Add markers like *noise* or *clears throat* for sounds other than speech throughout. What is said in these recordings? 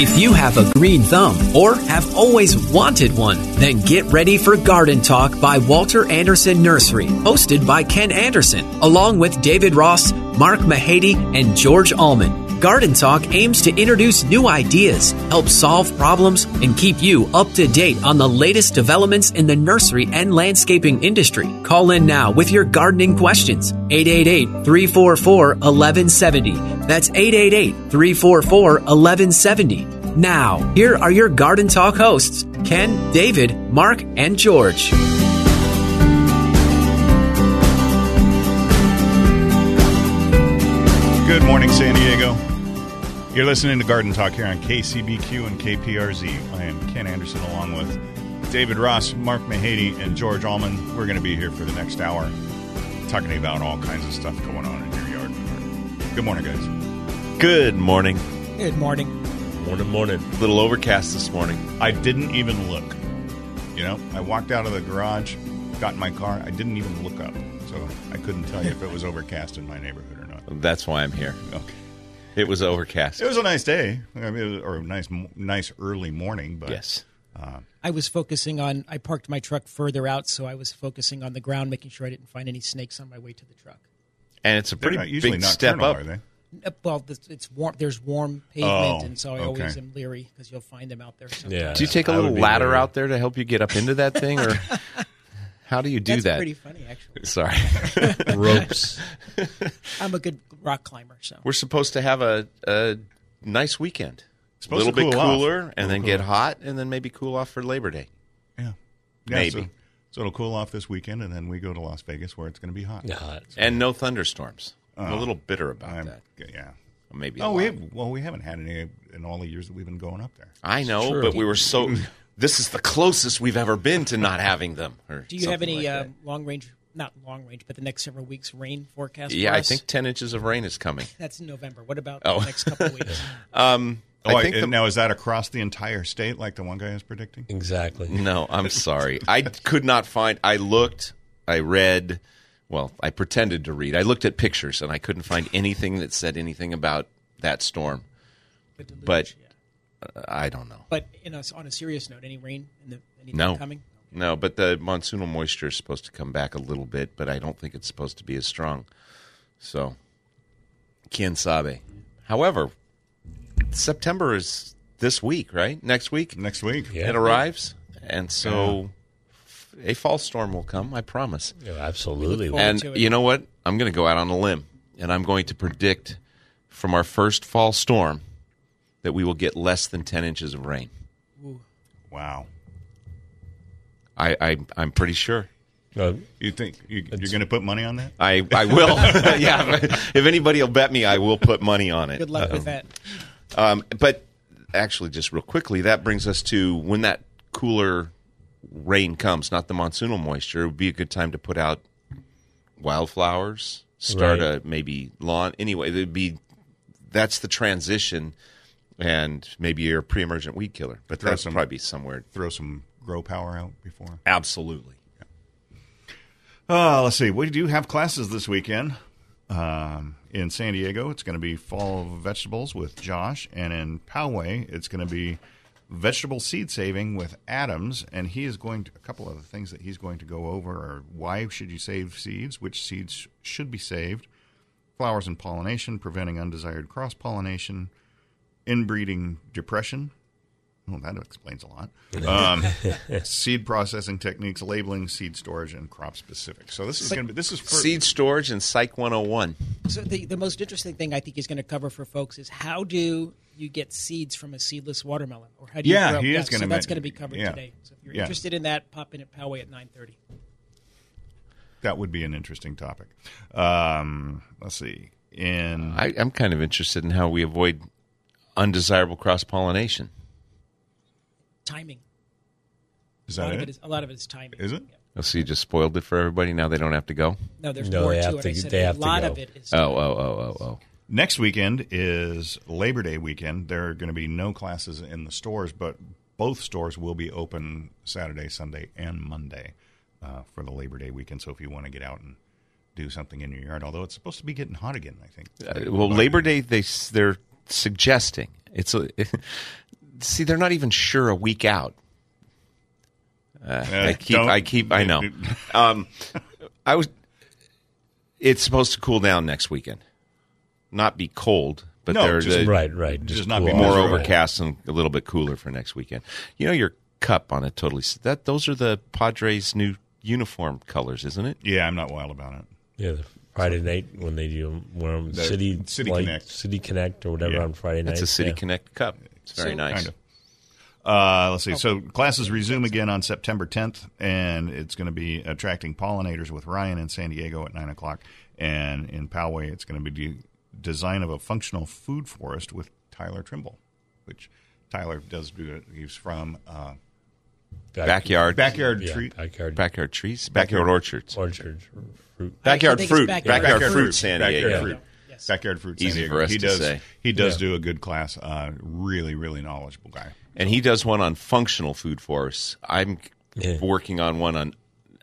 If you have a green thumb or have always wanted one, then get ready for Garden Talk by Walter Anderson Nursery, hosted by Ken Anderson, along with David Ross, Mark Mahady, and George Allman. Garden Talk aims to introduce new ideas, help solve problems, and keep you up to date on the latest developments in the nursery and landscaping industry. Call in now with your gardening questions. 888 344 1170. That's 888 344 1170. Now, here are your Garden Talk hosts Ken, David, Mark, and George. Good morning, San Diego. You're listening to Garden Talk here on KCBQ and KPRZ. I am Ken Anderson along with David Ross, Mark Mahady, and George Allman. We're going to be here for the next hour talking about all kinds of stuff going on in your yard. Good morning, guys. Good morning. Good morning. Morning, morning. A little overcast this morning. I didn't even look. You know, I walked out of the garage, got in my car. I didn't even look up. So I couldn't tell you if it was overcast in my neighborhood or not. *laughs* That's why I'm here. Okay. It was overcast. It was a nice day, I mean, it was, or a nice, nice early morning. But yes, uh, I was focusing on. I parked my truck further out, so I was focusing on the ground, making sure I didn't find any snakes on my way to the truck. and it's a pretty not big nocturnal, step up. are they? Uh, Well, this- it's warm. There's warm pavement, Oh, and so I okay. always am leery because you'll find them out there. Sometimes. Yeah. Do you take a little ladder very- out there to help you get up into that thing, or *laughs* how do you do That's that? pretty funny, actually. Sorry, *laughs* ropes. *laughs* I'm a good rock climber, so we're supposed to have a, a nice weekend. A little to bit cool off. cooler, Little and then get hot, and then maybe cool off for Labor Day. Yeah. yeah Maybe. So, so it'll cool off this weekend, and then we go to Las Vegas where it's going to be hot. Hot. And no thunderstorms. I'm a little bitter about I'm- that. Yeah. Maybe. Oh, we have, well, we haven't had any in all the years that we've been going up there. I know, true. but we were so. *laughs* This is the closest we've ever been to not having them. or do you have any like uh, long range? Not long range, but the next several weeks rain forecast. for Yeah, I think ten inches of rain is coming. that's in November. What about Oh. the next couple of weeks? *laughs* Um, Oh, I think I- the, now is that across the entire state, like the one guy is predicting? Exactly. no, I'm *laughs* sorry. I could not find. I looked. I read. Well, I pretended to read. I looked at pictures and I couldn't find *laughs* anything that said anything about that storm. Deluge, But- yeah. Uh, I don't know. but in a, on a serious note, any rain? In the, anything No. coming? No, but the monsoonal moisture is supposed to come back a little bit, but I don't think it's supposed to be as strong. So, quien sabe. However, September is this week, right? Next week Next week. Yeah. it arrives, and so a fall storm will come. I promise. Yeah, absolutely. And you know what? I'm going to go out on a limb, and I'm going to predict from our first fall storm that we will get less than 10 inches of rain. Wow. I, I I'm pretty sure. Uh, You think you, you're going to put money on that? I, I will. *laughs* *laughs* yeah. If anybody will bet me, I will put money on it. Good luck with that. Um, but actually, just real quickly, that brings us to when that cooler rain comes, not the monsoonal moisture, it would be a good time to put out wildflowers, start Right. a maybe lawn. Anyway, it'd be that's the transition, and maybe you're a pre-emergent weed killer, but Throw that's some- probably somewhere. Throw some grow power out before. Absolutely. Uh, let's see. We do have classes this weekend um, in San Diego. It's going to be fall vegetables with Josh, and in Poway, it's going to be vegetable seed saving with Adams. And he is going to a couple of the things that he's going to go over are why should you save seeds, which seeds should be saved, flowers and pollination, preventing undesired cross pollination, inbreeding depression. Well, that explains a lot. *laughs* Um, seed processing techniques, labeling, seed storage, and crop specific. So this is going to be this is for, Seed storage and Psych 101. So the, the most interesting thing I think he's going to cover for folks is how do you get seeds from a seedless watermelon, or how do you Yeah, grow? he is gonna that's going to be covered yeah. today. So if you're Yeah. interested in that, pop in at Poway at nine thirty. that would be an interesting topic. Um, let's see. In I, I'm kind of interested in how we avoid undesirable cross pollination. Timing. is A lot, that of it? it is, a lot of it is timing. Is it? Yeah. Oh, so you just spoiled it for everybody. Now they don't have to go. No, there's No, more they to have it. to- I said they a have to lot go. of it is. Oh, oh, oh, oh, oh. Next weekend is Labor Day weekend. There are going to be no classes in the stores, but both stores will be open Saturday, Sunday, and Monday uh, for the Labor Day weekend. So if you want to get out and do something in your yard, although it's supposed to be getting hot again, I think. Uh, well, Labor Day they they're suggesting it's a, *laughs* see they're not even sure a week out. Uh, I keep I keep I know. *laughs* Um, I was. It's supposed to cool down next weekend, not be cold, but No, they're just- the- Right, right. Just Just not cool be more miserable. overcast and a little bit cooler for next weekend. You know your cup on it totally that those are the Padres' new uniform colors, isn't it? Yeah, I'm not wild about it. Yeah, the Friday night when they do when The City City like, Connect. City Connect or whatever Yeah. on Friday night. It's a City yeah. Connect cup. It's very So- nice. Kind of. Uh, let's see. So classes resume again on September 10th, and it's going to be attracting pollinators with Ryan in San Diego at nine o'clock, and in Poway it's going to be the design of a functional food forest with Tyler Trimble, which Tyler does do. He's from uh, Back- Backyard, backyard yeah, treat. backyard backyard trees, backyard orchards, orchards, fruit. backyard I think it's fruit, backyard backyard, fruit. fruit, San Backyard Diego. fruit. Yes. Backyard fruit. San Easy Diego. for us he to does. say. He does Yeah. do a good class. Uh, really, really knowledgeable guy. And he does one on functional food forests. I'm Yeah. working on one on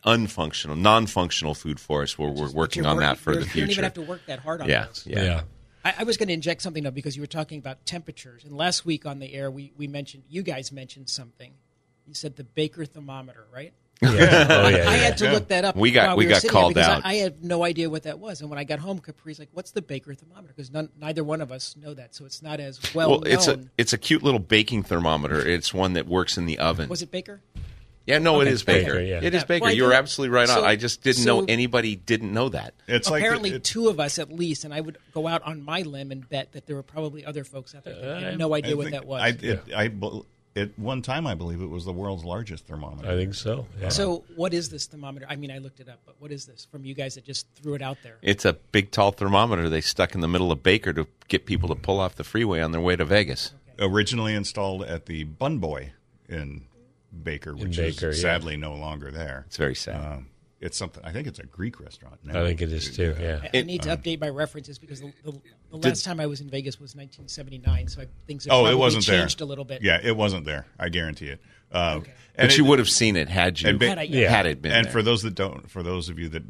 unfunctional, non-functional food forests. Where we're working You're on that for you're- the You don't even have to work that hard on Yeah, those. yeah, Yeah. I, I was going to inject something though because you were talking about temperatures, and last week on the air we, we mentioned you guys mentioned something. You said the Baker thermometer, right? Yeah. Oh, yeah, *laughs* I yeah. had to look that up. We got- while we were got sitting there called because out. I, I had no idea what that was, and when I got home, Capri's like, "What's the Baker thermometer?" Because neither one of us know that, so it's not as well, Well, it's a it's a cute little baking thermometer. It's one that works in the oven. was it Baker? Yeah, no, it is Baker. Baker, yeah. It is Baker. well, You're absolutely right on. I just didn't so- know anybody didn't know that. It's like the- Apparently, it- two of us at least, and I would go out on my limb and bet that there were probably other folks out there that had uh, no idea I what that was. I, it, I, at one time, I believe it was the world's largest thermometer. I think so. Yeah. So, what is this thermometer? I mean, I looked it up, but what is this from you guys that just threw it out there? It's a big, tall thermometer they stuck in the middle of Baker to get people to pull off the freeway on their way to Vegas. originally installed at the Bun Boy in Baker, which Baker, is yeah. sadly no longer there. It's very sad. Um, it's something. I think it's a Greek restaurant. Now. I think it is too. Yeah. I, I need to update my references because the, the, the Did- last time I was in Vegas was 1979, so I, things have Oh, it wasn't there. changed a little bit. Yeah, it wasn't there. I guarantee it. Um, and But you would have seen it had you and ba- Had I- Yeah. had it been and there. for those that don't, for those of you that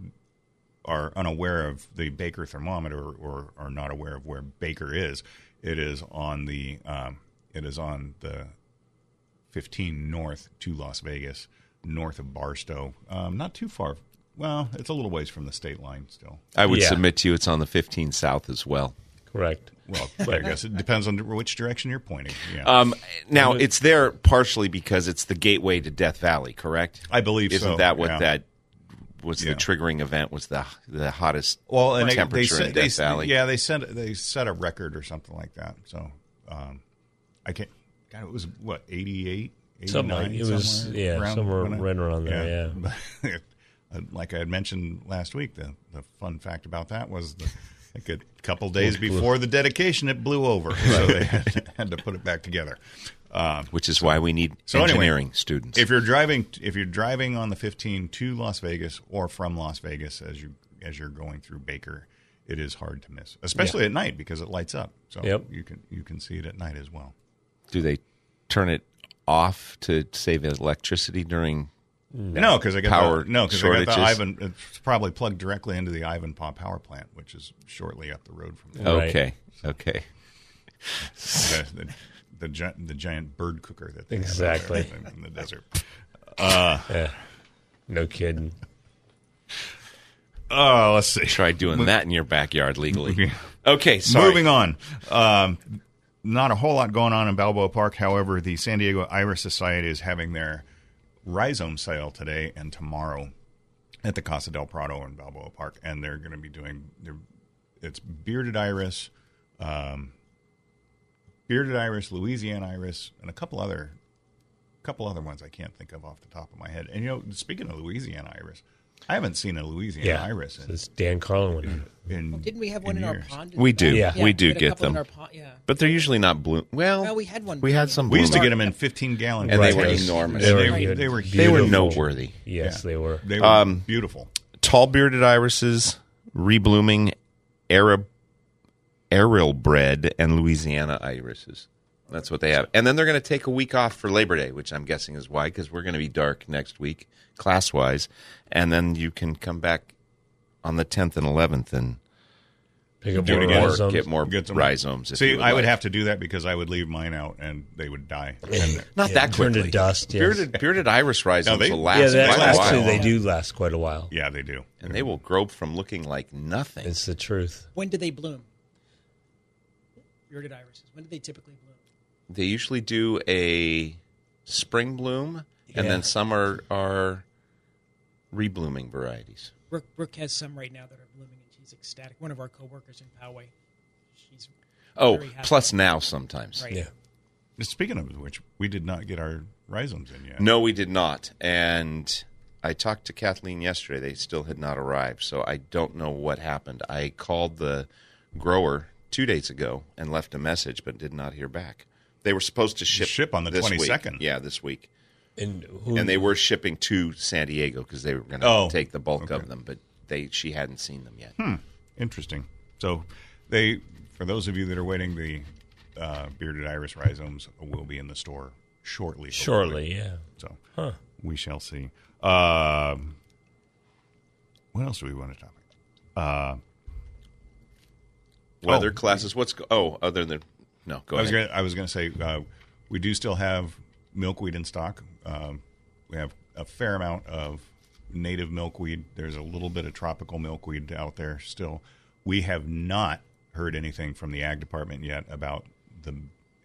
are unaware of the Baker thermometer or are not aware of where Baker is, it is on the um, it is on the 15 north to Las Vegas, north of Barstow, um, not too far. Well, it's a little ways from the state line still. I would Yeah. submit to you it's on the 15 South as well. Correct. Well, I guess it depends on which direction you're pointing. Yeah. Um, now it's there partially because it's the gateway to Death Valley, correct? I believe Isn't so, that what yeah. that was? Yeah. The triggering event was the the hottest well, and they, they, temperature set, in they Death Valley. yeah they set they set a record or something like that. So um, I can't. God, it was what 88, Something like- it was- somewhere yeah, somewhere I- right around there, yeah. *laughs* like I had mentioned last week, the the fun fact about that was the, like a couple days before the dedication, it blew over, *laughs* so they had, had to put it back together. Um, which is why we need So anyway, engineering students. if you're driving, if you're driving on the 15 to Las Vegas or from Las Vegas as you as you're going through Baker, it is hard to miss, especially at night because it lights up. So Yep. you can you can see it at night as well. Do they turn it off to save electricity during? No, because I got Power the, no because I got the shortages? Ivan. It's probably plugged directly into the Ivanpah power plant, which is shortly up the road from there. Right. Okay, okay. the, the, the, gi- the giant bird cooker that they have out Exactly. there in the desert. *laughs* Yeah. No kidding. Oh, let's see. Try doing that in your backyard legally. *laughs* Okay, sorry. Moving on. Um, not a whole lot going on in Balboa Park. However, the San Diego Iris Society is having their rhizome sale today and tomorrow at the Casa del Prado in Balboa Park, and they're going to be doing their it's bearded iris, um, bearded iris, Louisiana iris, and a couple other couple other ones I can't think of off the top of my head. And you know, speaking of Louisiana iris, I haven't seen a Louisiana Yeah. iris in, This Dan Carlin one. in Didn't we have one in, our years. pond? We do. Yeah. We do had a get couple in them. our pond, yeah. But they're usually not bloom. Well, Well, we had one We had some. We used to get them in 15 gallon And they were tanks. enormous. They, They were, were they were They were beautiful. noteworthy. Yes, Yeah. they were. They were Um, beautiful. Tall bearded irises, reblooming Arab, aril bred, and Louisiana irises. That's what they have. And then they're going to take a week off for Labor Day, which I'm guessing is why, because we're going to be dark next week, class wise. And then you can come back on the 10th and 11th and Pick up Do it more again. rhizomes. get more Get some- rhizomes. If See, you I would like. have to do that because I would leave mine out and they would die. *laughs* Not Yeah, that turn quickly. to dust. Yes. Bearded, bearded iris rhizomes they- will last yeah, they, quite a actually, while. they do last quite a while. yeah, they do. and they will grow from looking like nothing. It's the truth. When do they bloom? Bearded irises. When do they typically bloom? They usually do a spring bloom, and then some are are reblooming varieties. Brooke, Brooke has some right now that are blooming, and she's ecstatic. One of our coworkers in Poway. She's Oh, happy. plus now sometimes. Right. Yeah. Speaking of which, we did not get our rhizomes in yet. No, we did not. And I talked to Kathleen yesterday. They still had not arrived, so I don't know what happened. I called the grower two days ago and left a message, but did not hear back. They were supposed to ship Ship on the 22nd. Yeah, this week. And, who, and they were shipping to San Diego because they were going to Oh, take the bulk okay. of them, but they she hadn't seen them yet. Interesting. So, they for those of you that are waiting, the uh, bearded iris rhizomes will be in the store shortly. shortly, yeah. So Huh. we shall see. Um, what else do we want to talk about? Weather Oh. classes. What's oh other than no? Go I was gonna, I was going to say uh, we do still have milkweed in stock. Um, we have a fair amount of native milkweed. There's a little bit of tropical milkweed out there still. We have not heard anything from the ag department yet about the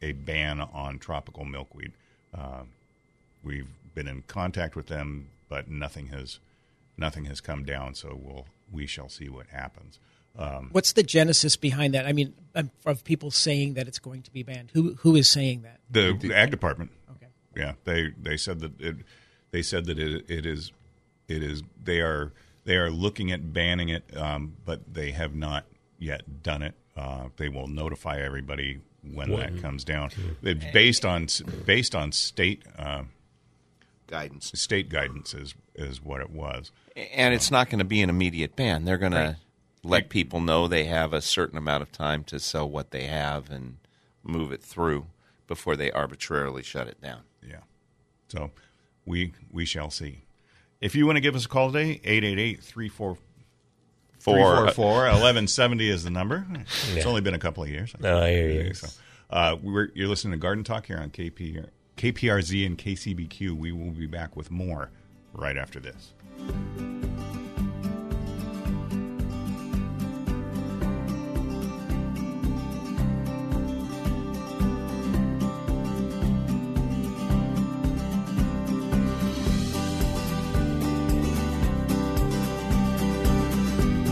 a ban on tropical milkweed. Uh, we've been in contact with them, but nothing has nothing has come down. So we'll we shall see what happens. Um, What's the genesis behind that? I mean, um, of people saying that it's going to be banned. Who who is saying that? the, the ag department. Okay. Yeah, they they said that it, they said that it, it is it is they are they are looking at banning it, um, but they have not yet done it. Uh, they will notify everybody when that comes down. It's based on based on state uh, Guidance, state guidance is is what it was. and it's not going to be an immediate ban. They're going to let people know they have a certain amount of time to sell what they have and move it through before they arbitrarily shut it down. Yeah. So we we shall see. If you want to give us a call today, 888 344 1170 is the number. It's Yeah. only been a couple of years. No, I hear you. So, uh, we're, you're listening to Garden Talk here on KP, KPRZ and KCBQ. We will be back with more right after this.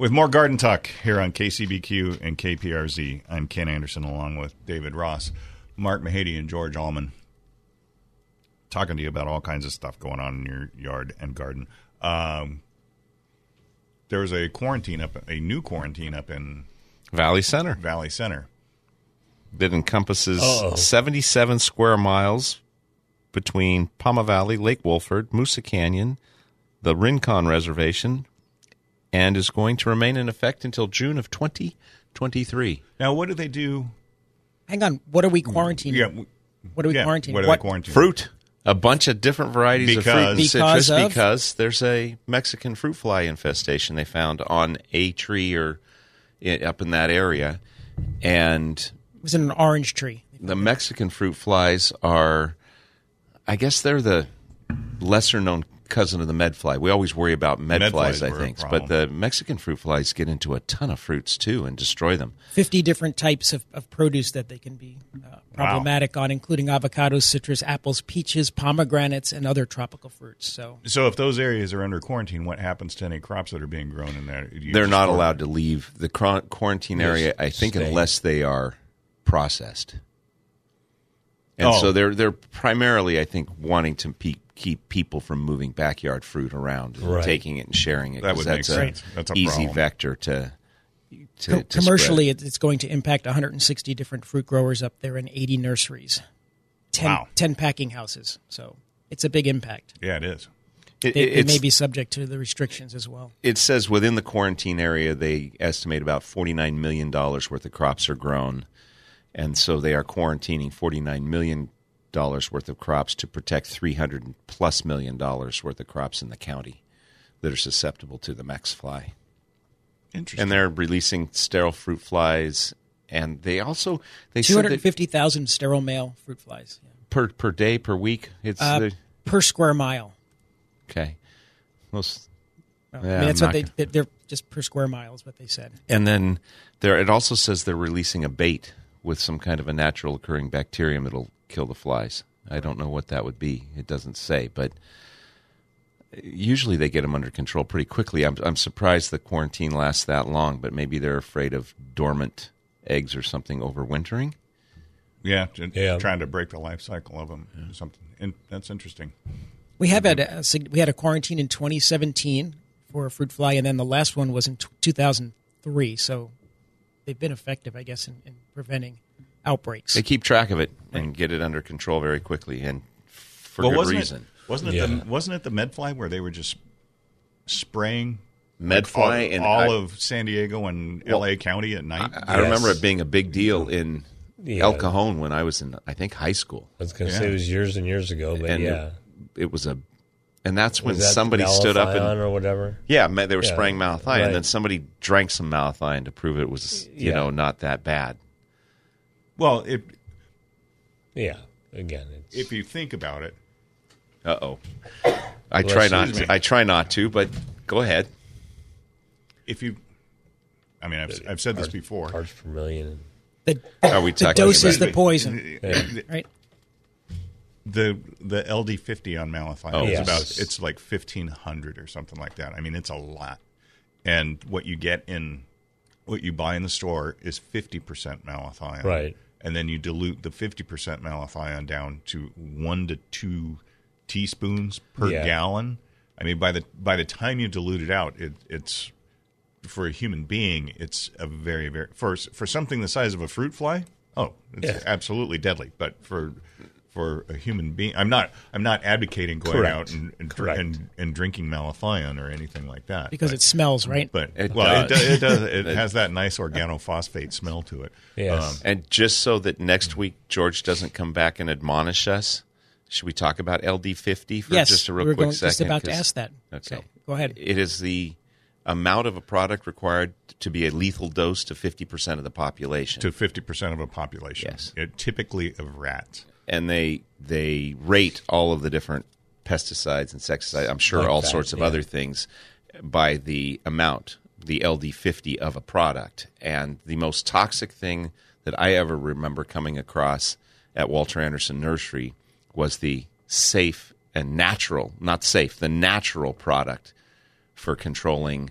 with more Garden Talk here on KCBQ and KPRZ. I'm Ken Anderson along with David Ross, Mark Mahady, and George Allman. Talking to you about all kinds of stuff going on in your yard and garden. Um, there was a quarantine up, a new quarantine up in Valley Center Valley Center. that encompasses Uh-oh. 77 square miles between Pauma Valley, Lake Wohlford, Moosa Canyon, the Rincon Reservation, and is going to remain in effect until June of 2023. Now, what do they do? Hang on. What are we hmm. quarantining? Yeah, w- What are we yeah, quarantining? What are they quarantining? Fruit. A bunch of different varieties of fruit and Because- citrus Because of? because there's a Mexican fruit fly infestation they found on a tree or i up in that area. And It was in an orange tree. the Mexican fruit flies are, I guess they're the lesser known cousin of the medfly. We always worry about medflies, Medflies I were a think, but the Mexican fruit flies get into a ton of fruits too and destroy them. 50 different types of, of produce that they can be uh, problematic on, including avocados, citrus, apples, peaches, pomegranates, and other tropical fruits. So So if those areas are under quarantine, what happens to any crops that are being grown in there? They're not store- allowed to leave the quar- quarantine area, I think, stay. unless they are processed. And Oh. so they're they're primarily, I think, wanting to pe- keep people from moving backyard fruit around, and Right. taking it and sharing it. That 'cause would make that's sense. a That's a easy problem. vector to. to, co- to commercially, spread. it's going to impact 160 different fruit growers up there and 80 nurseries, 10, Wow. 10 packing houses. So it's a big impact. Yeah, it is. It- They, they may be subject to the restrictions as well. it says within the quarantine area, they estimate about $49 million worth of crops are grown. And so they are quarantining $49 million worth of crops to protect 300 plus million dollars worth of crops in the county that are susceptible to the Mex fly. Interesting. And they're releasing sterile fruit flies. And they also, they 250,000 sterile male fruit flies yeah. per, per day, per week, it's uh, the, per square mile. okay. Most, Well, Yeah, I mean, that's I'm what they, not they- they're just per square mile is what they said. And then there, it also says they're releasing a bait with some kind of a natural occurring bacterium that'll kill the flies. I don't know what that would be. It doesn't say, but usually they get them under control pretty quickly. I'm, I'm surprised the quarantine lasts that long, but maybe they're afraid of dormant eggs or something overwintering. yeah, Yeah. trying to break the life cycle of them. or Something. And that's interesting. We have had a, we had a quarantine in 2017 for a fruit fly, and then the last one was in 2003. So they've been effective, I guess, in, in preventing outbreaks. They keep track of it and get it under control very quickly and for well, good wasn't reason. It, wasn't it? Yeah. The, wasn't it the medfly where they were just spraying Medfly all, and all I- of San Diego and Well, L.A. County at night? I remember it being a big deal in Yeah. El Cajon when I was in, I think, high school. I was going to Yeah. say it was years and years ago, but and yeah. it, it was a, and that's when that somebody stood up and or whatever. yeah, they were Yeah, spraying malathion, right. and then somebody drank some malathion to prove it was you Yeah. know not that bad. well, if Yeah, again, it's, if you think about it, Uh oh, *coughs* I try not me. to. I try not to, but go ahead. if you, I mean, I've, I've said this before. parts per million. the Are we the talking dose is about- the poison, right? The the LD fifty on malathion Oh, is yes. about it's like fifteen hundred or something like that. I mean, it's a lot. And what you get in what you buy in the store is fifty percent malathion, Right. And then you dilute the fifty percent malathion down to one to two teaspoons per Yeah. gallon. I mean, by the by the time you dilute it out, it, it's for a human being, it's a very very for for something the size of a fruit fly. Oh, it's Yeah. absolutely deadly. But for for a human being, I'm not I'm not advocating going Correct. out and and, and and drinking malathion or anything like that Because but, it smells, right? But It well, does. it does. It, does, *laughs* it has that nice organophosphate smell to it. Yes. Um, And just so that next week George doesn't come back and admonish us, should we talk about LD fifty for yes, just a real we were quick going, second? just about to ask that. Okay, So go ahead. It is the amount of a product required to be a lethal dose to fifty percent of the population. to fifty percent of a population. Yes. it, typically of rats. And they they rate all of the different pesticides, and insecticides, I'm sure Like all that, sorts of yeah. other things by the amount, the LD50 of a product. And the most toxic thing that I ever remember coming across at Walter Anderson Nursery was the safe and natural, not safe, the natural product for controlling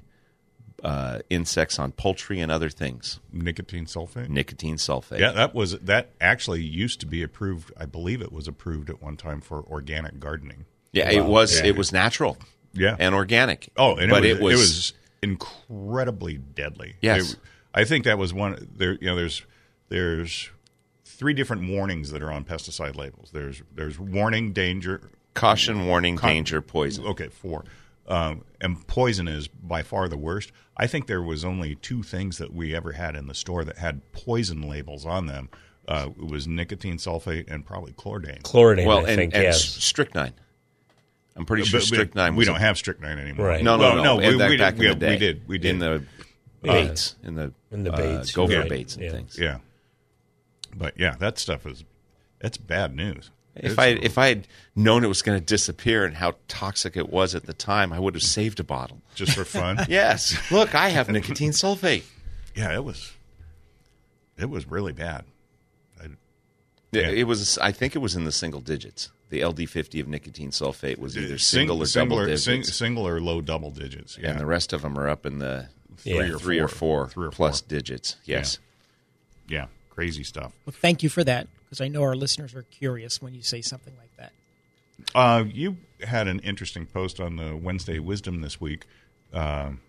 uh, insects on poultry and other things, Nicotine sulfate. nicotine sulfate. Yeah, that was that actually used to be approved. I believe it was approved at one time for organic gardening. Yeah, it was Yeah. it was natural. Yeah. and organic. Oh, and but it, was, it was incredibly deadly. Yes. It- I think that was one. There, you know, there's there's three different warnings that are on pesticide labels. There's there's warning, danger, caution, warning, Con- danger, poison. Okay, four. Um, and poison is by far the worst. I think there was only two things that we ever had in the store that had poison labels on them. Uh, it was nicotine sulfate and probably chlordane. Chlordane, Well, I and, think, and yes. strychnine. I'm pretty sure But- but strychnine. We don't a- have strychnine anymore. Right. No, no, Well, no. no. We, that we, back did, in the we did. We did. in the Yeah. baits, in the In the uh, baits, gopher right. baits and Yeah. things. Yeah. But yeah, that stuff is that's bad news. If I if I had known it was going to disappear and how toxic it was at the time, I would have saved a bottle. just for fun. *laughs* Yes, look, I have nicotine sulfate. yeah, it was. It was really bad. I, Yeah, Yeah. It was. I think it was in the single digits. The LD50 of nicotine sulfate was uh, either Sing- single or single double or, digits, sing- single or low double digits. Yeah. and the rest of them are up in the Yeah. three, or, three or four, Three or plus four. digits. Yes. yeah, crazy stuff. Well, thank you for that because I know our listeners are curious when you say something like that. Uh, you had an interesting post on the Wednesday Wisdom this week. Um,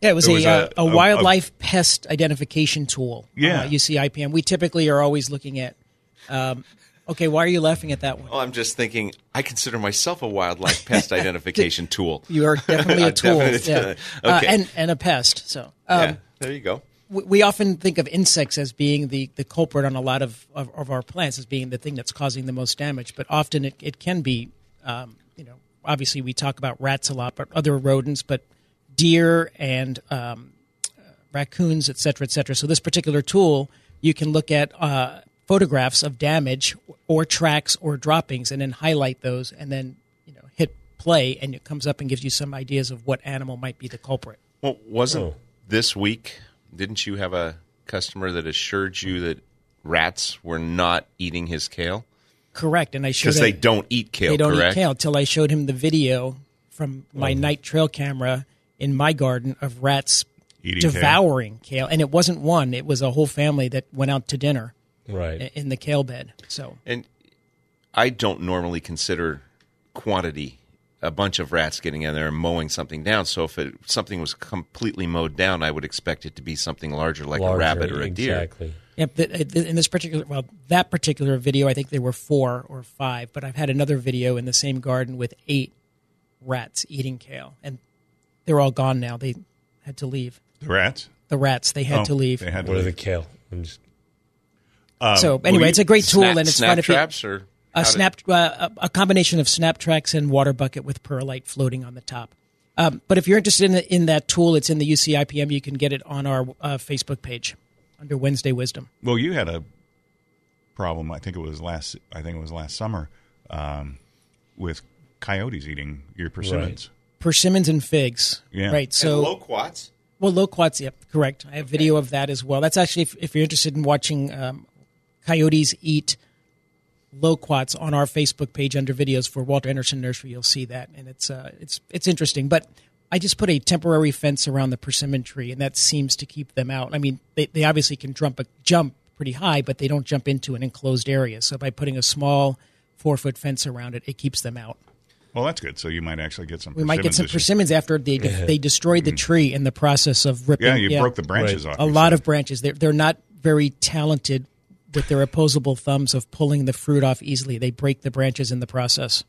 Yeah, it was, It a, was uh, a- a, a- wildlife pest identification tool. Yeah. uh, UC IPM. We typically are always looking at. Um, okay, why are you laughing at that one? Well, I'm just thinking. I consider myself a wildlife pest *laughs* identification tool. You are definitely *laughs* a tool, Definitely. yeah. Uh, Okay. and and a pest. So um, yeah, there you go. We, we often think of insects as being the, the culprit on a lot of, of, of our plants as being the thing that's causing the most damage. But often it, it can be, um, you know, obviously we talk about rats a lot, but other rodents, but deer and um, uh, raccoons, et cetera, et cetera. So this particular tool, you can look at uh, photographs of damage or tracks or droppings and then highlight those and then, you know, hit play and it comes up and gives you some ideas of what animal might be the culprit. Well, wasn't Oh. this week? Didn't you have a customer that assured you that rats were not eating his kale Correct. And I showed because they don't eat kale? they don't correct? eat kale till I showed him the video from my oh. night trail camera in my garden of rats Eating devouring kale. and it wasn't one; it was a whole family that went out to dinner Right. in the kale bed. So And I don't normally consider quantity a bunch of rats getting in there and mowing something down. So if it, something was completely mowed down, I would expect it to be something larger, like Larger, a rabbit or a deer. Exactly. Yep. th- th- In this particular, well, that particular video, I think there were four or five, but I've had another video in the same garden with eight rats eating kale, and they're all gone now. They had to leave. the rats. The rats, they had Oh, to leave. They had to What are the kale? I'm just- so um, anyway, you- it's a great tool, Snap, and it's snap fun if you, traps or a how did- snap uh, a a combination of snap tracks and water bucket with perlite floating on the top. Um, but if you're interested in, the, in that tool, it's in the UCIPM. You can get it on our uh, Facebook page under Wednesday Wisdom. Well, you had a problem. I think it was last. I think it was last summer um, with coyotes eating your persimmons. Persimmons and figs. Yeah. Right. So loquats. Well, loquats, yep, correct. I have video of that as well. That's actually, if, if you're interested in watching um, coyotes eat loquats on our Facebook page under videos for Walter Anderson Nursery, you'll see that, and it's uh, it's it's interesting. But I just put a temporary fence around the persimmon tree, and that seems to keep them out. I mean, they, they obviously can jump a jump pretty high, but they don't jump into an enclosed area. So by putting a small four foot fence around it, it keeps them out. Well, that's good. So you might actually get some. We might get some persimmons after they they destroyed the tree in the process of ripping. Yeah, you broke the branches Right. off. a lot said. of branches. They're they're not very talented with their opposable thumbs of pulling the fruit off easily. They break the branches in the process.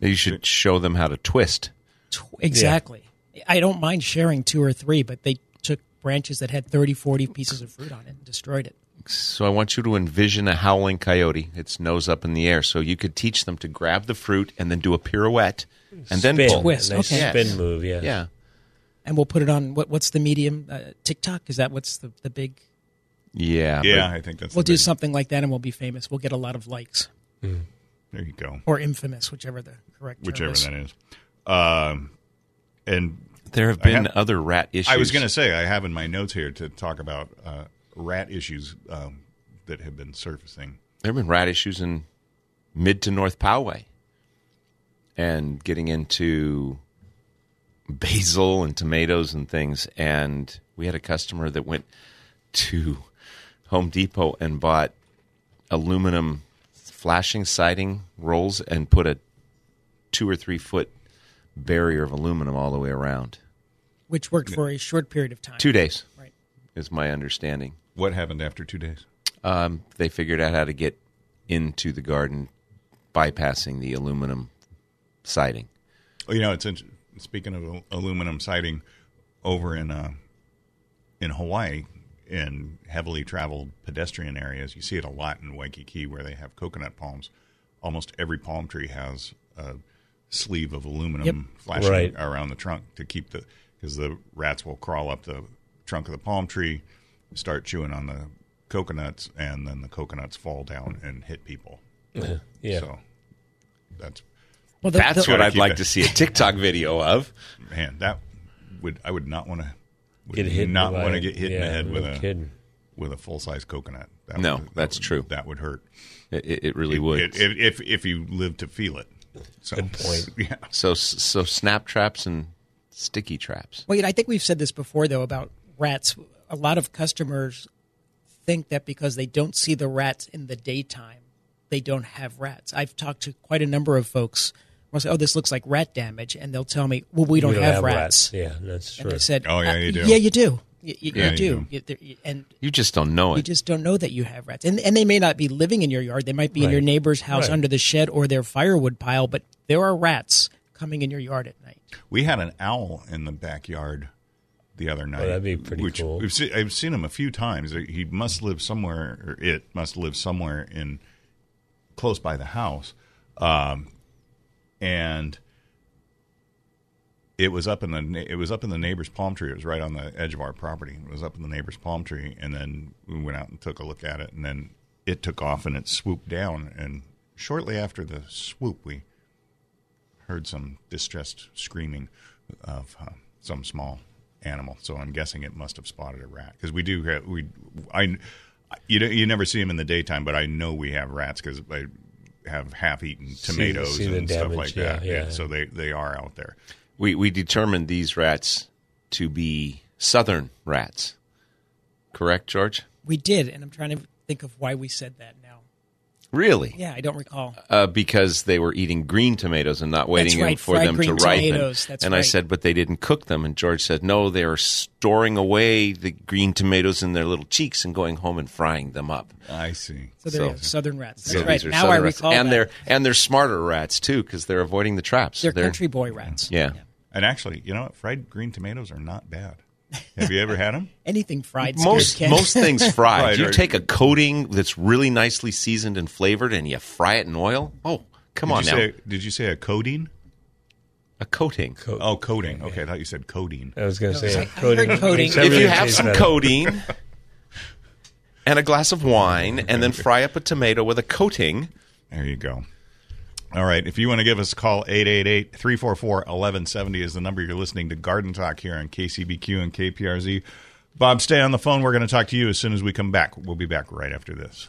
You should show them how to twist. Tw- Exactly. I don't mind sharing two or three, but they took branches that had 30, 40 pieces of fruit on it and destroyed it. So I want you to envision a howling coyote, its nose up in the air. So you could teach them to grab the fruit and then do a pirouette and then pull. Twist, A nice okay. spin move. Yeah. Yeah. And we'll put it on what what's the medium uh, TikTok? Is that what's the the big? Yeah. Yeah, but I think that's. We'll do big- something like that, and we'll be famous. We'll get a lot of likes There you go. or infamous, whichever the correct term Whichever is. that is. Um, and there have been have- other rat issues. I was going to say I have in my notes here to talk about uh, rat issues um, that have been surfacing. there have been rat issues in mid to North Poway and getting into basil and tomatoes and things. And we had a customer that went to Home Depot and bought aluminum flashing siding rolls and put a two or three foot barrier of aluminum all the way around. which worked for a short period of time. Two days Right. is my understanding. What happened after two days? Um, they figured out how to get into the garden bypassing the aluminum siding. Oh, you know, it's speaking of aluminum siding over in uh, in Hawaii in heavily traveled pedestrian areas. You see it a lot in Waikiki where they have coconut palms. Almost every palm tree has a sleeve of aluminum Yep. flashing Right. around the trunk to keep the because the rats will crawl up the trunk of the palm tree, start chewing on the coconuts, and then the coconuts fall down and hit people. *laughs* Yeah. So that's Well, the- That's the- what I'd like it. to see a TikTok video of. man, that would I would not want to Get hit. not want to get hit in the head no with a kidding. with a full size coconut. That No, would- that that's would- true. That would hurt. It, it- it really would. It- it- if if you live to feel it. So, Good point. *laughs* Yeah. so so snap traps and sticky traps. Well, you know, I think we've said this before, though, about rats. A lot of customers think that because they don't see the rats in the daytime, they don't have rats. I've talked to quite a number of folks. I'll say, "Oh, this looks like rat damage," and they'll tell me, "Well, we don't, have, rats." Yeah, that's And true. I said, Oh, yeah, "Uh, you do." Yeah, you do. You, you, Yeah, you you do. do. You- there- and You just don't know it. you just don't know that you have rats, and and they may not be living in your yard. They might be in your neighbor's house Right. under the shed or their firewood pile, but there are rats coming in your yard at night. We had an owl in the backyard the other night. that'd be pretty which cool. We've seen, I've seen him a few times. He must live somewhere, or it must live somewhere in close by the house, um, and it was up in the it was up in the neighbor's palm tree. It was right on the edge of our property. It was up in the neighbor's palm tree, and then we went out and took a look at it, and then it took off and it swooped down. And shortly after the swoop, we heard some distressed screaming of uh, some small animal. So I'm guessing it must have spotted a rat because we do have we I you you never see them in the daytime, but I know we have rats because I have half-eaten tomatoes see the and stuff like yeah, that. yeah. So they they are out there. We we determined these rats to be southern rats. Correct, George? We did, and I'm trying to think of why we said that now. Really? Yeah, I don't recall. Uh, because they were eating green tomatoes and not waiting right, for them to green ripen. tomatoes, that's and I said, but they didn't cook them. And George said, no, they're storing away the green tomatoes in their little cheeks and going home and frying them up. I see. So there So- southern rats. That's So right. these are Now southern I rats. recall and that. they're and they're smarter rats too because they're avoiding the traps. They're country boy rats. Yeah. And actually, you know what? Fried green tomatoes are not bad. *laughs* Have you ever had them? Anything fried. Most Ken. most things *laughs* fried. Fried you or- take a coating that's really nicely seasoned and flavored, and you fry it in oil. Oh, come did on now, Say, did you say a coating? a coating. Oh, codeine. Okay, I thought you said codeine. I was going to say, I heard coating. makes if you have some better. codeine *laughs* and a glass of wine, and then fry up a tomato with a coating. There you go. All right. If you want to give us a call, 888 344 1170 is the number you're listening to Garden Talk here on KCBQ and KPRZ. Bob, stay on the phone. We're going to talk to you as soon as we come back. We'll be back right after this.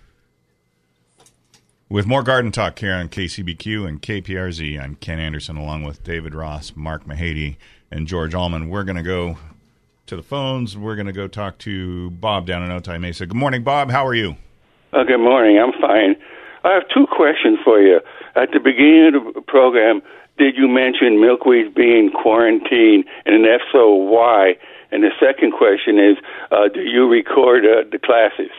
with more Garden Talk here on KCBQ and KPRZ. I'm Ken Anderson along with David Ross, Mark Mahady, and George Allman. We're going to go to the phones. We're going to go talk to Bob down in Otay Mesa. Good morning, Bob. How are you? Uh, good morning. I'm fine. I have two questions for you. At the beginning of the program, did you mention milkweed being quarantined, and if so, why? And the second question is, uh, do you record uh, the classes?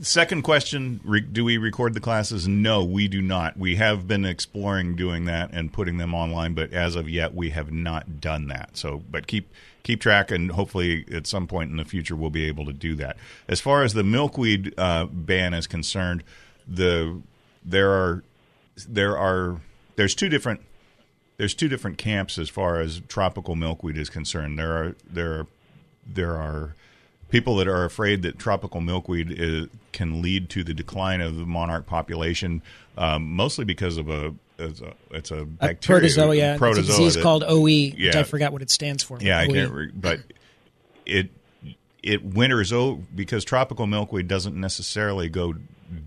Second question re- Do we record the classes? No, we do not. We have been exploring doing that and putting them online, but as of yet, we have not done that. So, but keep keep track, and hopefully, at some point in the future, we'll be able to do that. As far as the milkweed uh, ban is concerned, the there are there are there's two different there's two different camps as far as tropical milkweed is concerned. There are there are there are people that are afraid that tropical milkweed is, can lead to the decline of the monarch population, um, mostly because of a it's a, it's a A protozoa, yeah. It's a protozoa disease that- called OE, which Yeah. I forgot what it stands for. yeah, I can't. Re- but it it winters over because tropical milkweed doesn't necessarily go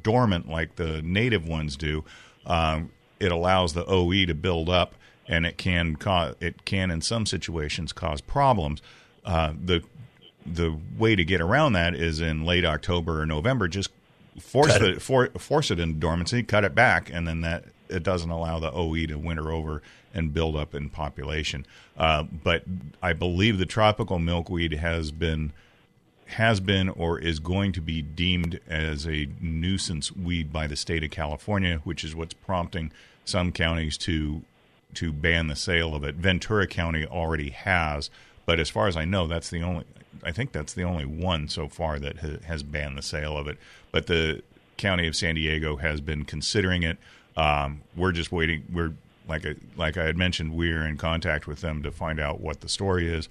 dormant like the native ones do, um, it allows the OE to build up, and it can cause it can in some situations cause problems. Uh, the the way to get around that is in late October or November, just force Cut it, for, force it into dormancy, cut it back, and then that it doesn't allow the OE to winter over and build up in population. Uh, but I believe the tropical milkweed has been has been or is going to be deemed as a nuisance weed by the state of California, which is what's prompting some counties to to ban the sale of it. Ventura County already has, but as far as I know, that's the only. I think that's the only one so far that ha- has banned the sale of it. But the county of San Diego has been considering it. Um, we're just waiting. We're like I, like I had mentioned, we're in contact with them to find out what the story is.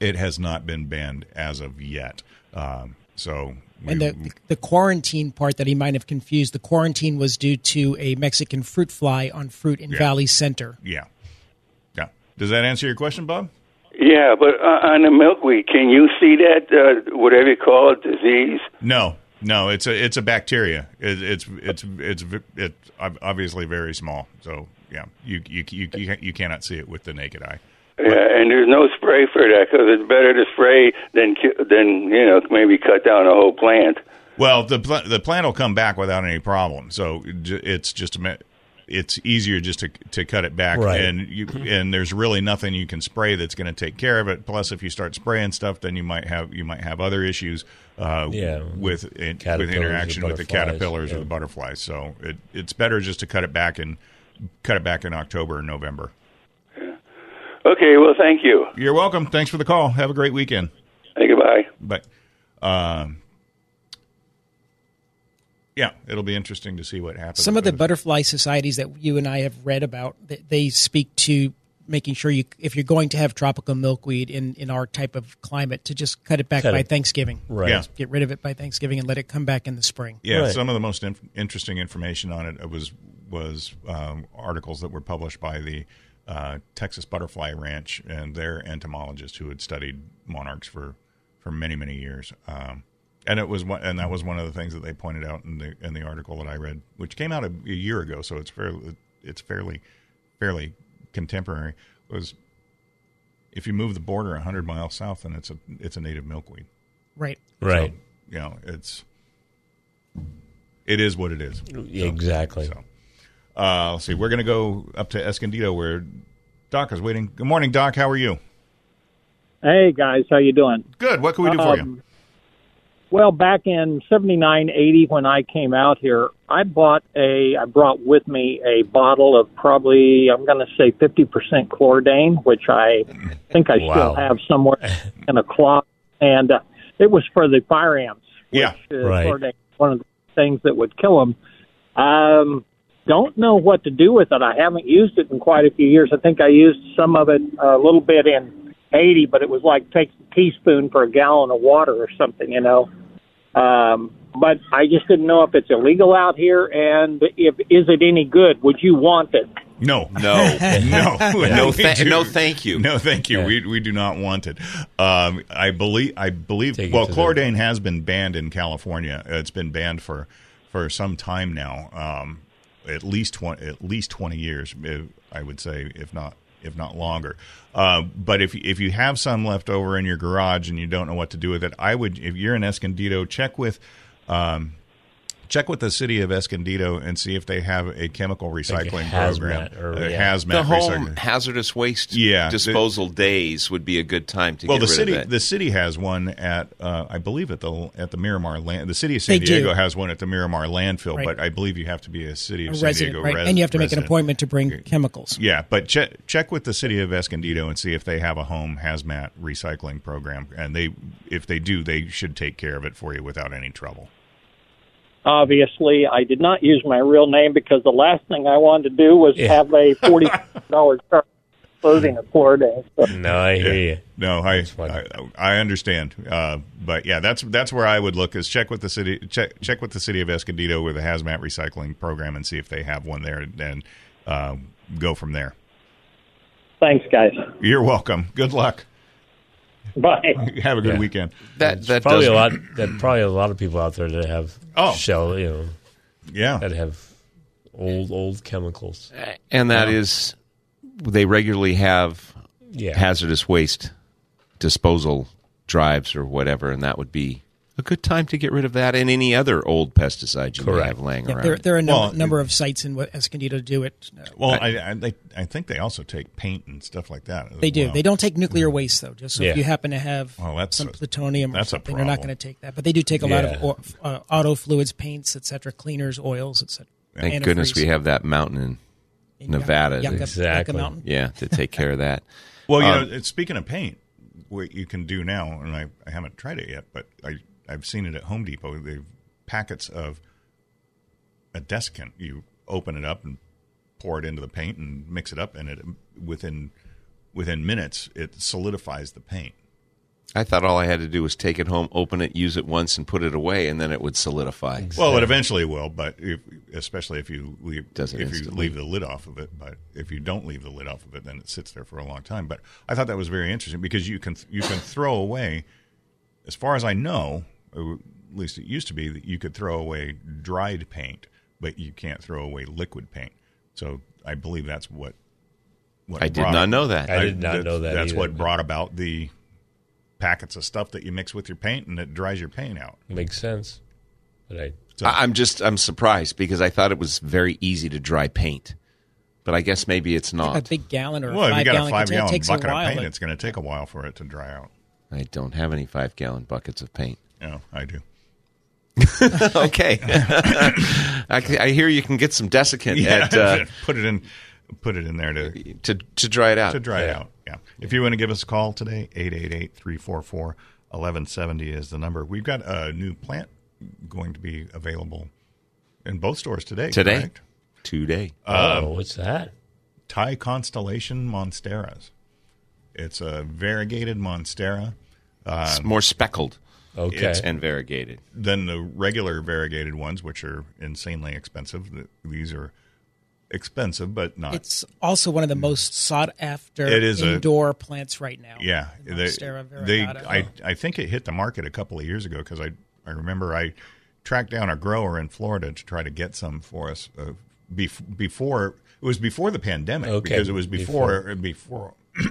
It has not been banned as of yet. Um, so we, And the, the quarantine part that he might have confused, the quarantine was due to a Mexican fruit fly on fruit in Yeah. Valley Center. yeah, yeah. Does that answer your question, Bob? Yeah, but uh, on the milkweed, can you see that uh, whatever you call it disease? No, no. It's a it's a bacteria. It, it's it's it's it's obviously very small. So yeah, you you you you, can't- you cannot see it with the naked eye. Yeah, and there's no spray for that because it's better to spray than than you know maybe cut down a whole plant. Well, the pl- the plant will come back without any problem. So it's just a it's easier just to to cut it back, Right. and you and there's really nothing you can spray that's going to take care of it. Plus, if you start spraying stuff, then you might have you might have other issues uh, Yeah. with it, with interaction with the butterflies, caterpillars or the butterflies. So it, it's better just to cut it back and cut it back in October and November. Okay, well, thank you. You're welcome. Thanks for the call. Have a great weekend. Hey, goodbye. But um, yeah, it'll be interesting to see what happens. Some of the butterfly societies that you and I have read about, they, they speak to making sure you, if you're going to have tropical milkweed in, in our type of climate, to just cut it back Cut by it. Thanksgiving. Right. Yeah. Get rid of it by Thanksgiving and let it come back in the spring. Yeah, Right. some of the most inf- interesting information on it was was um, articles that were published by the uh, Texas Butterfly Ranch and their entomologist who had studied monarchs for, for many many years. Um, and it was one, and that was one of the things that they pointed out in the in the article that I read, which came out a, a year ago, so it's fairly it's fairly fairly contemporary. Was if you move the border hundred miles south, then it's a it's a native milkweed. Right. Right. You know, it's it is what it is. Yeah, exactly. So, uh, let's see. We're going to go up to Escondido where Doc is waiting. Good morning, Doc. How are you? Hey guys, how you doing? Good. What can we do for you? Well, back in '79, '80, when I came out here, I bought a. I brought with me a bottle of probably I'm going to say 50% chlordane, which I think I Wow. still have somewhere *laughs* in a closet, and uh, it was for the fire ants. Yeah. Right. Chlordane one of the things that would kill them. Um, don't know what to do with it. I haven't used it in quite a few years. I think I used some of it a little bit in 80, but it was like take a teaspoon for a gallon of water or something, you know. Um, but I just didn't know if it's illegal out here and if is it any good? Would you want it? No. No. *laughs* no, *laughs* No, we tha- do- no, thank you. No, thank you. We we do not want it. Um, I believe I believe. Take well, to the- has been banned in California. It's been banned for for some time now. Um, at least twenty at least twenty years. eh, I would say, if not if not longer. Uh, but if if you have some left over in your garage and you don't know what to do with it, I would. If you're in Escondido, check with. Um, Check with the city of Escondido and see if they have a chemical recycling program. hazmat or- a yeah. hazmat The home recycling. hazardous waste Yeah, the- disposal days would be a good time to well, get the rid city of it. the city has one at uh, I believe at the at the Miramar land. The city of San They do. Diego has one at the Miramar landfill, Right. but I believe you have to be a city of A San resident, Diego right? res- and you have to make an appointment to bring chemicals. Yeah, but check check with the city of Escondido and see if they have a home hazmat recycling program, and they if they do, they should take care of it for you without any trouble. Obviously, I did not use my real name because the last thing I wanted to do was Yeah. have a forty *laughs* dollars charge clothing a chlordane. So, No, I hear you. No, I. I, I understand, uh, but yeah, that's that's where I would look is check with the city check check with the city of Escondido with a hazmat recycling program and see if they have one there, and uh, go from there. thanks, guys. You're welcome. Good luck. *laughs* Bye. Have a good Yeah. weekend. That that probably does a lot. That probably a lot of people out there that have Oh. shell, you know, Yeah. that have old old chemicals. and that is they regularly have Yeah. hazardous waste disposal drives or whatever, and that would be a good time to get rid of that and any other old pesticides you may Correct. have laying Yeah, around. there, there are a Well, number, number of sites in what- Escondido to do it. Uh, Well, I, I, they, I think they also take paint and stuff like that. They do. well. They don't take nuclear waste though. Just so Yeah. if you happen to have Well, that's some a- plutonium or that's a something, they're not going to take that. But they do take a lot of Yeah. o- uh, auto fluids, paints, etc., cleaners, oils, etc. Thank goodness we have that mountain in Nevada. Yucca, that- Exactly. Yucca Mountain. yeah, to take care of *laughs* that. Well, you Um, know, speaking of paint, what you can do now, and I, I haven't tried it yet, but I, I've seen it at Home Depot. They've packets of a desiccant. You open it up and pour it into the paint and mix it up, and it within within minutes it solidifies the paint. I thought all I had to do was take it home, open it, use it once, and put it away, and then it would solidify. Well, it eventually will, but if, especially if you leave Does it if you leave the lid off of it. But if you don't leave the lid off of it, then it sits there for a long time. But I thought that was very interesting because you can you can throw away, as far as I know, or Uh, at least it used to be that you could throw away dried paint, but you can't throw away liquid paint. So I believe that's what. what I did brought- not know that. I did not know that That's either. what brought about the packets of stuff that you mix with your paint and it dries your paint out. Makes sense. But I So- I- I'm just I'm surprised because I thought it was very easy to dry paint, but I guess maybe it's not a big gallon or Well, if you five got a gallon five container, it gallon takes a bucket of while. paint, but- it's going to take a while for it to dry out. I don't have any five gallon buckets of paint. No, I do. *laughs* okay, *laughs* I, I hear you can get some desiccant at *laughs* uh, put it in, put it in there to to to dry it out. to dry it out. Yeah. If you want to give us a call today, 888-344-1170 is the number. We've got a new plant going to be available in both stores today. Today, correct? today. oh, what's that? Thai Constellation Monsteras. It's a variegated Monstera. It's more speckled Okay. and variegated. than the regular variegated ones, which are insanely expensive. These are expensive, but not. It's also one of the most sought after It is a- indoor plants right now. yeah, they, they. I, I think it hit the market a couple of years ago because I, I remember I tracked down a grower in Florida to try to get some for us uh, bef- before it was before the pandemic Okay, because it was before before, *clears throat*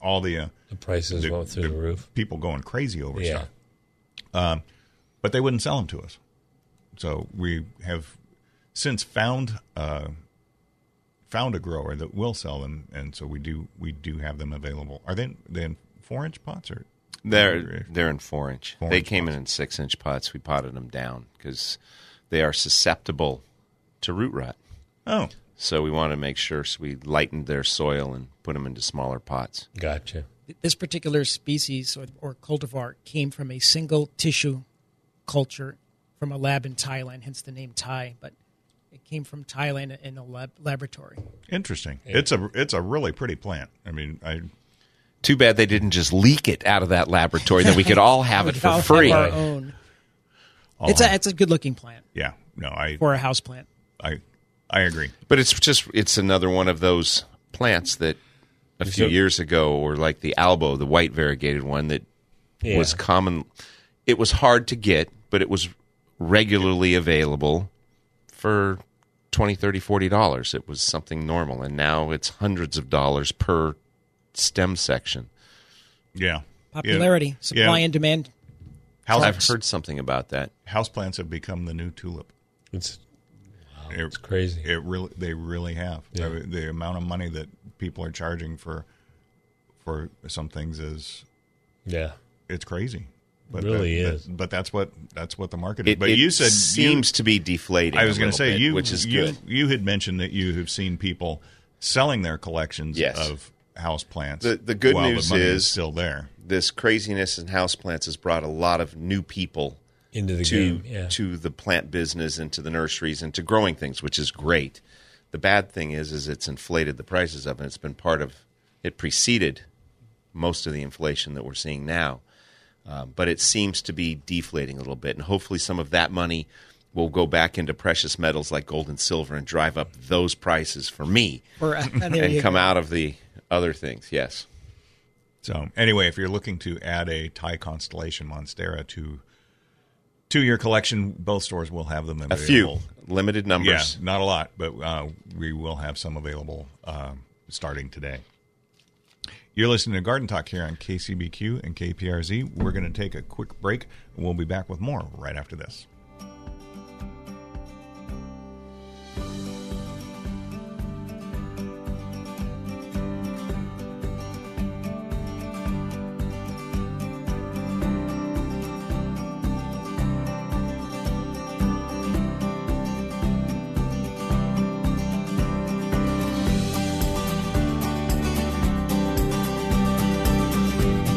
all the uh, The prices the- went through the, roof. people going crazy over Yeah. stuff. Um, but they wouldn't sell them to us. So we have since found uh, found a grower that will sell them, and so we do we do have them available. Are they they in four inch pots or They're they're in four inch. Four they inch came pots. in in six inch pots. We potted them down because they are susceptible to root rot. oh So we wanted to make sure so we lightened their soil and put them into smaller pots. Gotcha. This particular species or, or cultivar came from a single tissue culture from a lab in Thailand, hence the name Thai. But it came from Thailand in a lab, laboratory. interesting. It's a it's a really pretty plant. I mean, I Too bad they didn't just leak it out of that laboratory. Then we could all have it for all have free. our own. It's a it's a good looking plant yeah no I for a house plant. I I agree. But it's just it's another one of those plants that a few So- years ago were like the albo, the white variegated one that Yeah. was common. It was hard to get, but it was regularly available for 20 30 40 dollars it was something normal and now it's hundreds of dollars per stem section Yeah, Popularity, Yeah. supply Yeah. and demand. House, i've heard something about that houseplants have become the new tulip. It's It- it's crazy. It really, they really have. Yeah. I mean, the amount of money that people are charging for for some things is yeah. it's crazy. But Really that- is. that- but that's what that's what the market is. it, but it you said seems you, to be deflating I was going to say bit, you, which is you, good You had mentioned that you have seen people selling their collections Yes. of house plants. The- the good while news the money is- still there. this craziness in house plants has brought a lot of new people Into the to game. Yeah. to the plant business into the nurseries into growing things, which is great. The bad thing is, is it's inflated the prices of it. It's been part of it preceded most of the inflation that we're seeing now, uh, but it seems to be deflating a little bit, and hopefully some of that money will go back into precious metals like gold and silver and drive up those prices for me For, uh, and come go. out of the other things. Yes. So anyway, if you're looking to add a Thai constellation Monstera to to your collection, both stores will have them A available. few limited numbers. Yeah, not a lot, but uh, we will have some available um, starting today. You're listening to Garden Talk here on KCBQ and KPRZ. We're going to take a quick break, and we'll be back with more right after this.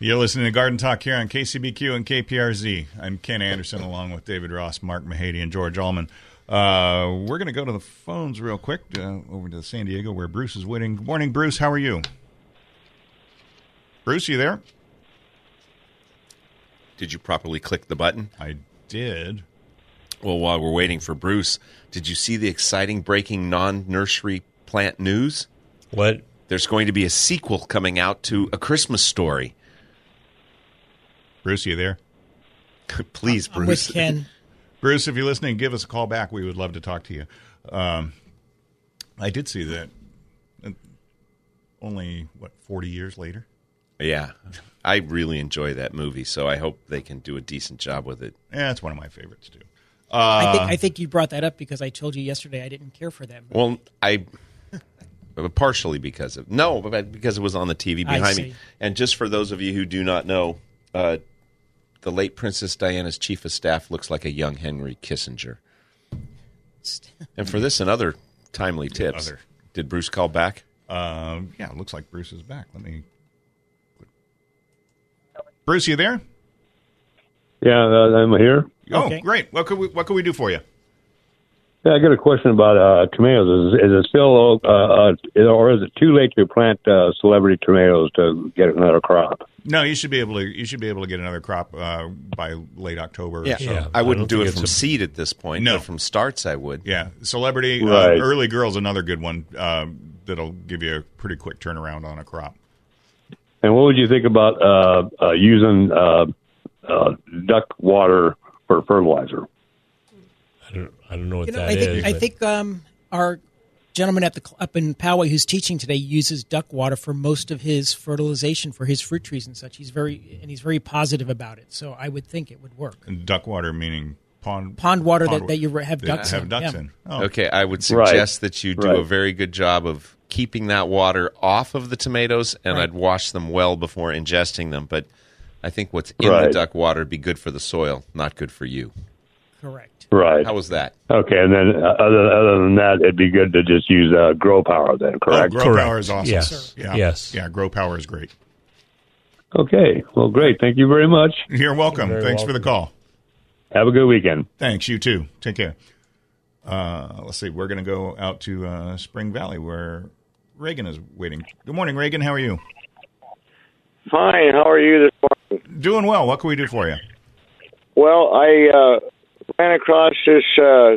You're listening to Garden Talk here on KCBQ and KPRZ. I'm Ken Anderson along with David Ross, Mark Mahady, and George Allman. Uh, we're going to go to the phones real quick uh, over to San Diego where Bruce is waiting. Good morning, Bruce. How are you? Bruce, you there? Did you properly click the button? I did. Well, while we're waiting for Bruce, did you see the exciting breaking non nursery plant news? What? There's going to be a sequel coming out to A Christmas Story. Bruce, you there? *laughs* Please, I'm Bruce. with Ken. *laughs* Bruce, if you're listening, give us a call back. We would love to talk to you. Um, I did see that. uh, Only what forty years later. Yeah, I really enjoy that movie, so I hope they can do a decent job with it. Yeah, it's one of my favorites too. I think Uh, I think you brought that up because I told you yesterday I didn't care for that. movie. Well, I partially because of no, but because it was on the TV behind me. And just for those of you who do not know, uh, the late Princess Diana's chief of staff looks like a young Henry Kissinger. And for this and other timely tips, Other. did Bruce call back? Um, yeah, it looks like Bruce is back. Let me. Bruce, you there? Yeah, uh, I'm here. Oh, Okay. great. What could we What could we do for you? Yeah, I got a question about uh, tomatoes. Is, is it still, uh, uh, or is it too late to plant uh, celebrity tomatoes to get another crop? No, you should be able to. You should be able to get another crop uh, by late October. Yeah, or so. Yeah. I I wouldn't don't do it from it's a- seed at this point. No. but from starts I would. yeah. Celebrity Right. uh, early girl's another good one um, that'll give you a pretty quick turnaround on a crop. And what would you think about uh, uh, using uh, uh, duck water for fertilizer? I don't, I don't know what You know, that I think is, I but- think um, our gentleman at the up in Poway who's teaching today uses duck water for most of his fertilization for his fruit trees and such. He's very and he's very positive about it. So I would think it would work. And duck water meaning pond Pond water pond that, that you have that ducks have in. ducks yeah. in. Oh, Okay, I would Right. suggest that you do a very good job of keeping that water off of the tomatoes, and Right. I'd wash them well before ingesting them. But I think what's in the duck water would be good for the soil, not good for you. Correct. Right. How was that? Okay, and then uh, other, other than that, it'd be good to just use uh, Gro-Power then, Oh, correct? grow Correct. power is awesome. Yes. Yeah. Yes. Yeah. Gro-Power is great. Okay, well, great. Thank you very much. You're welcome. You're very Thanks for the call. Have a good weekend. Thanks. You too. Take care. Uh, let's see. We're going to go out to uh, Spring Valley where Reagan is waiting. Good morning, Reagan. How are you? Fine. How are you this morning? Doing well. What can we do for you? Well, I uh, ran across this uh,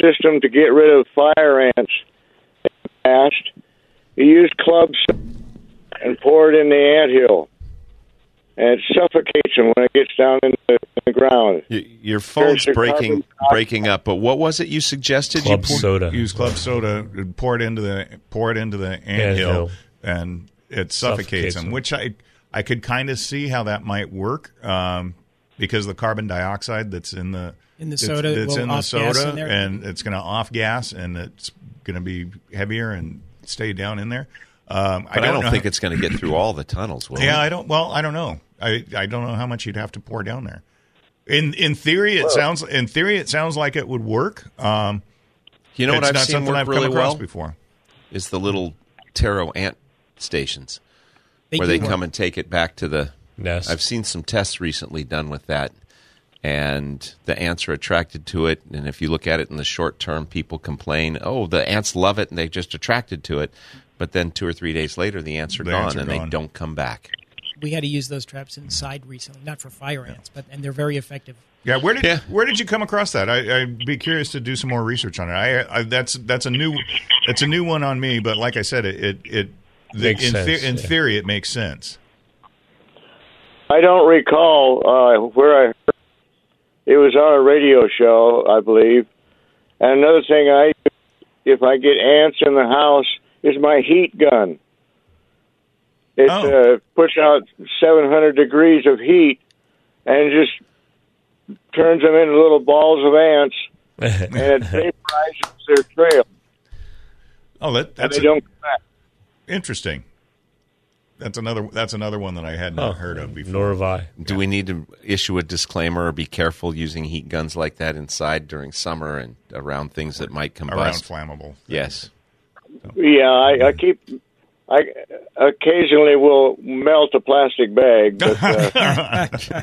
system to get rid of fire ants in the past. You use clubs and poured it in the ant hill. And it suffocates them when it gets down in the, in the ground. Y- Your phone's There's breaking breaking up. But what was it you suggested? Club you pour- soda. Use club soda. and Pour it into the pour it into the ant hill, Anthill. and it suffocates, Suffocates them. them. Which I I could kind of see how that might work um, because the carbon dioxide that's in the In the soda, it that's will in the off gas soda, in there. and it's going to off gas, and it's going to be heavier and stay down in there. Um, But I don't, know think how- it's going to get through all the tunnels. Will Yeah, it? I don't. Well, I don't know. I I don't know how much you'd have to pour down there. In in theory, it sounds in theory it sounds like it would work. Um, You know what it's I've not seen something work I've really come across well before. is the little Terro ant stations They where they work. come and take it back to the nest. I've seen some tests recently done with that, and the ants are attracted to it. And if you look at it in the short term, people complain, "Oh, the ants love it, and they're just attracted to it." But then two or three days later, the ants are The gone, ants are and gone. they don't come back. We had to use those traps inside recently, not for fire ants, but and they're very effective. Yeah, where did where did you come across that? I, I'd be curious to do some more research on it. I, I that's that's a new it's a new one on me, but like I said, it it, it the, Makes in, sense, in yeah. theory it makes sense. I don't recall uh, where I heard. It was on a radio show, I believe. And another thing I do, if I get ants in the house, is my heat gun. It Oh. uh, puts out 700 degrees of heat and just turns them into little balls of ants, *laughs* and it vaporizes their trail. Oh, that And that's they a- don't come back. interesting. That's another that's another one that I had not Oh, heard of before. Nor have I. Do we need to issue a disclaimer or be careful using heat guns like that inside during summer and around things that might combust? Around flammable. Yes. Yeah, I, I keep. I occasionally will melt a plastic bag, but uh, *laughs* *laughs*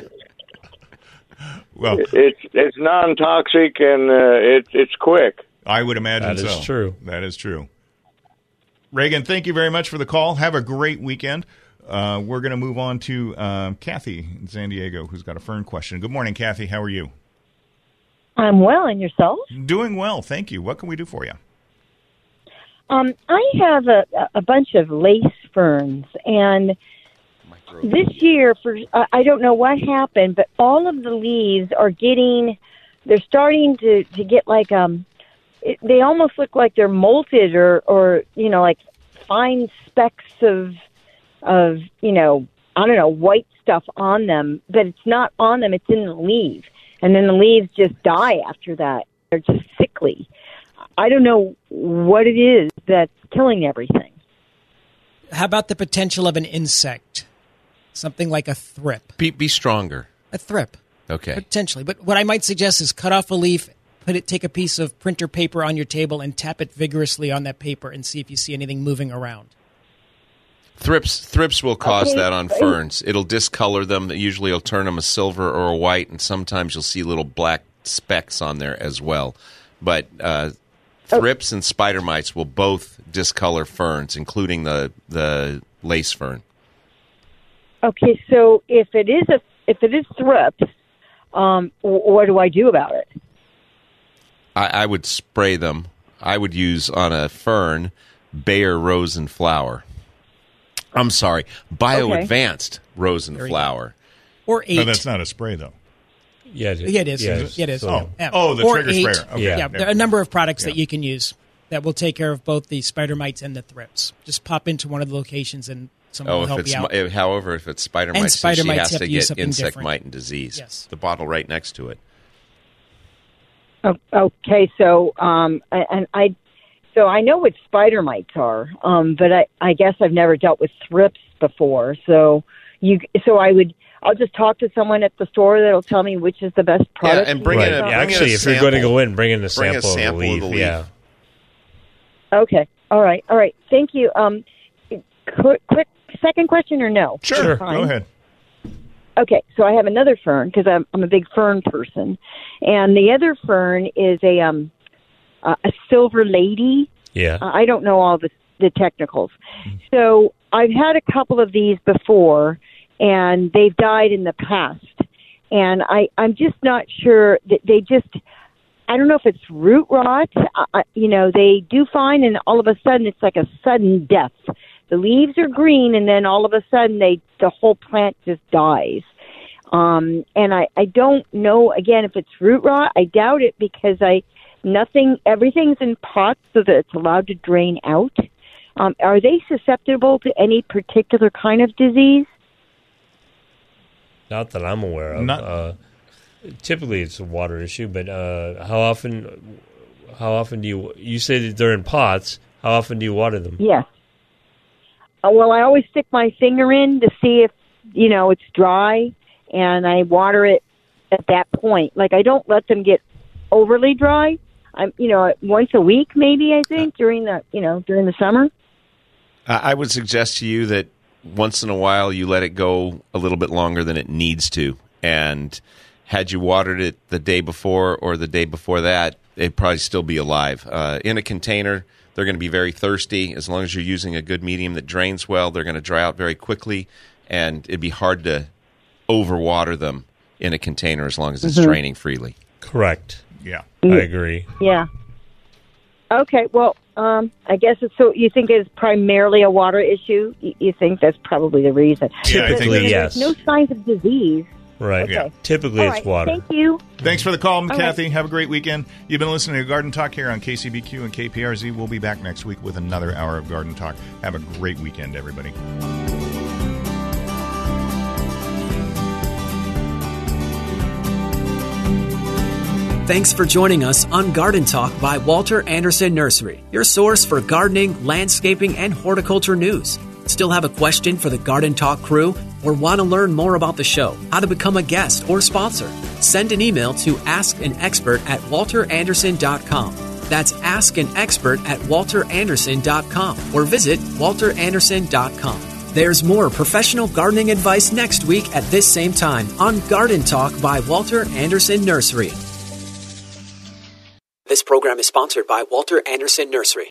well, it's it's non toxic and uh, it, it's quick. I would imagine That is so. true. That is true. Reagan, thank you very much for the call. Have a great weekend. Uh, we're going to move on to um, Kathy in San Diego, who's got a fern question. Good morning, Kathy. How are you? I'm well, and yourself? Doing well, thank you. What can we do for you? Um, I have a, a bunch of lace ferns, and this year, for I I don't know what happened, but all of the leaves are getting, they're starting to to get like um, it, they almost look like they're molted or or you know like fine specks of of you know I don't know white stuff on them, but it's not on them; it's in the leaf, and then the leaves just die after that. They're just sickly. I don't know what it is that's killing everything. How about the potential of an insect? Something like a thrip. Be, be stronger. A thrip, Okay. potentially. But what I might suggest is cut off a leaf, put it, take a piece of printer paper on your table, and tap it vigorously on that paper, and see if you see anything moving around. Thrips thrips will cause Okay. that on ferns. It'll discolor them. Usually, it'll turn them a silver or a white, and sometimes you'll see little black specks on there as well. But uh, thrips and spider mites will both discolor ferns, including the the lace fern. Okay, so if it is a if it is thrips, um, what do I do about it? I, I would spray them. I would use on a fern Bayer rose and flower. I'm sorry, bio Okay. advanced rose and flower. Or eight. No, that's not a spray, though. Yeah, it is. Yeah, it is. Yeah, mhm. Yeah, it is. Oh. Yeah. Oh, the Or trigger eight. sprayer. Okay. Yeah, Yeah. there are a number of products that you can use that will take care of both the spider mites and the thrips. Just pop into one of the locations and someone Oh, will if help it's you out. mi- however, if it's spider mites, then spider she mites has to to use get something insect different. mite and disease. Yes. The bottle right next to it. O- Okay, so um, and I, so I know what spider mites are, um, but I, I guess I've never dealt with thrips before. So you, so I would, I'll just talk to someone at the store that'll tell me which is the best product. Yeah, and bring Right. in a- bring in a Actually, if you're going to go in, bring in a Bring a sample, sample of of the the leaf. leaf. Yeah. Okay, all right, all right. Thank you. Um, quick, quick second question or no? Sure. Go ahead. Okay, so I have another fern because I'm I'm a big fern person, and the other fern is a um uh, a silver lady. Yeah. Uh, I don't know all the the technicals, so I've had a couple of these before, and they've died in the past, and I I'm just not sure that they just. I don't know if it's root rot. I- you know, they do fine, and all of a sudden it's like a sudden death. The leaves are green, and then all of a sudden they the whole plant just dies. Um, and I I don't know again if it's root rot. I doubt it because I nothing everything's in pots so that it's allowed to drain out. Um, are they susceptible to any particular kind of disease? Not that I'm aware of. Not- uh, typically, it's a water issue, but uh, how often? How often do you? You say that they're in pots. How often do you water them? Yes. Uh, well, I always stick my finger in to see if you know it's dry, and I water it at that point. Like I don't let them get overly dry. I'm, you know, once a week maybe I think during the, you know, during the summer. I I would suggest to you that once in a while you let it go a little bit longer than it needs to. And had you watered it the day before or the day before that, it'd probably still be alive. Uh, in a container, they're going to be very thirsty. As long as you're using a good medium that drains well, they're going to dry out very quickly, and it'd be hard to overwater them in a container as long as it's Mhm. draining freely. Correct. Yeah, I agree. Yeah. Okay. Well, um, I guess it's so. You think it's primarily a water issue? You, you think that's probably the reason? Yeah, I think there's yes. no signs of disease. Right. Okay. Typically, All it's right, water. Thank you. Thanks for the call, right. Kathy. Have a great weekend. You've been listening to Garden Talk here on KCBQ and KPRZ. We'll be back next week with another hour of Garden Talk. Have a great weekend, everybody. Thanks for joining us on Garden Talk by Walter Anderson Nursery, your source for gardening, landscaping, and horticulture news. Still have a question for the Garden Talk crew or want to learn more about the show, how to become a guest or sponsor? Send an email to askanexpert at walteranderson.com. That's ask an expert at walteranderson.com or visit walteranderson.com. There's more professional gardening advice next week at this same time on Garden Talk by Walter Anderson Nursery. This program is sponsored by Walter Anderson Nursery.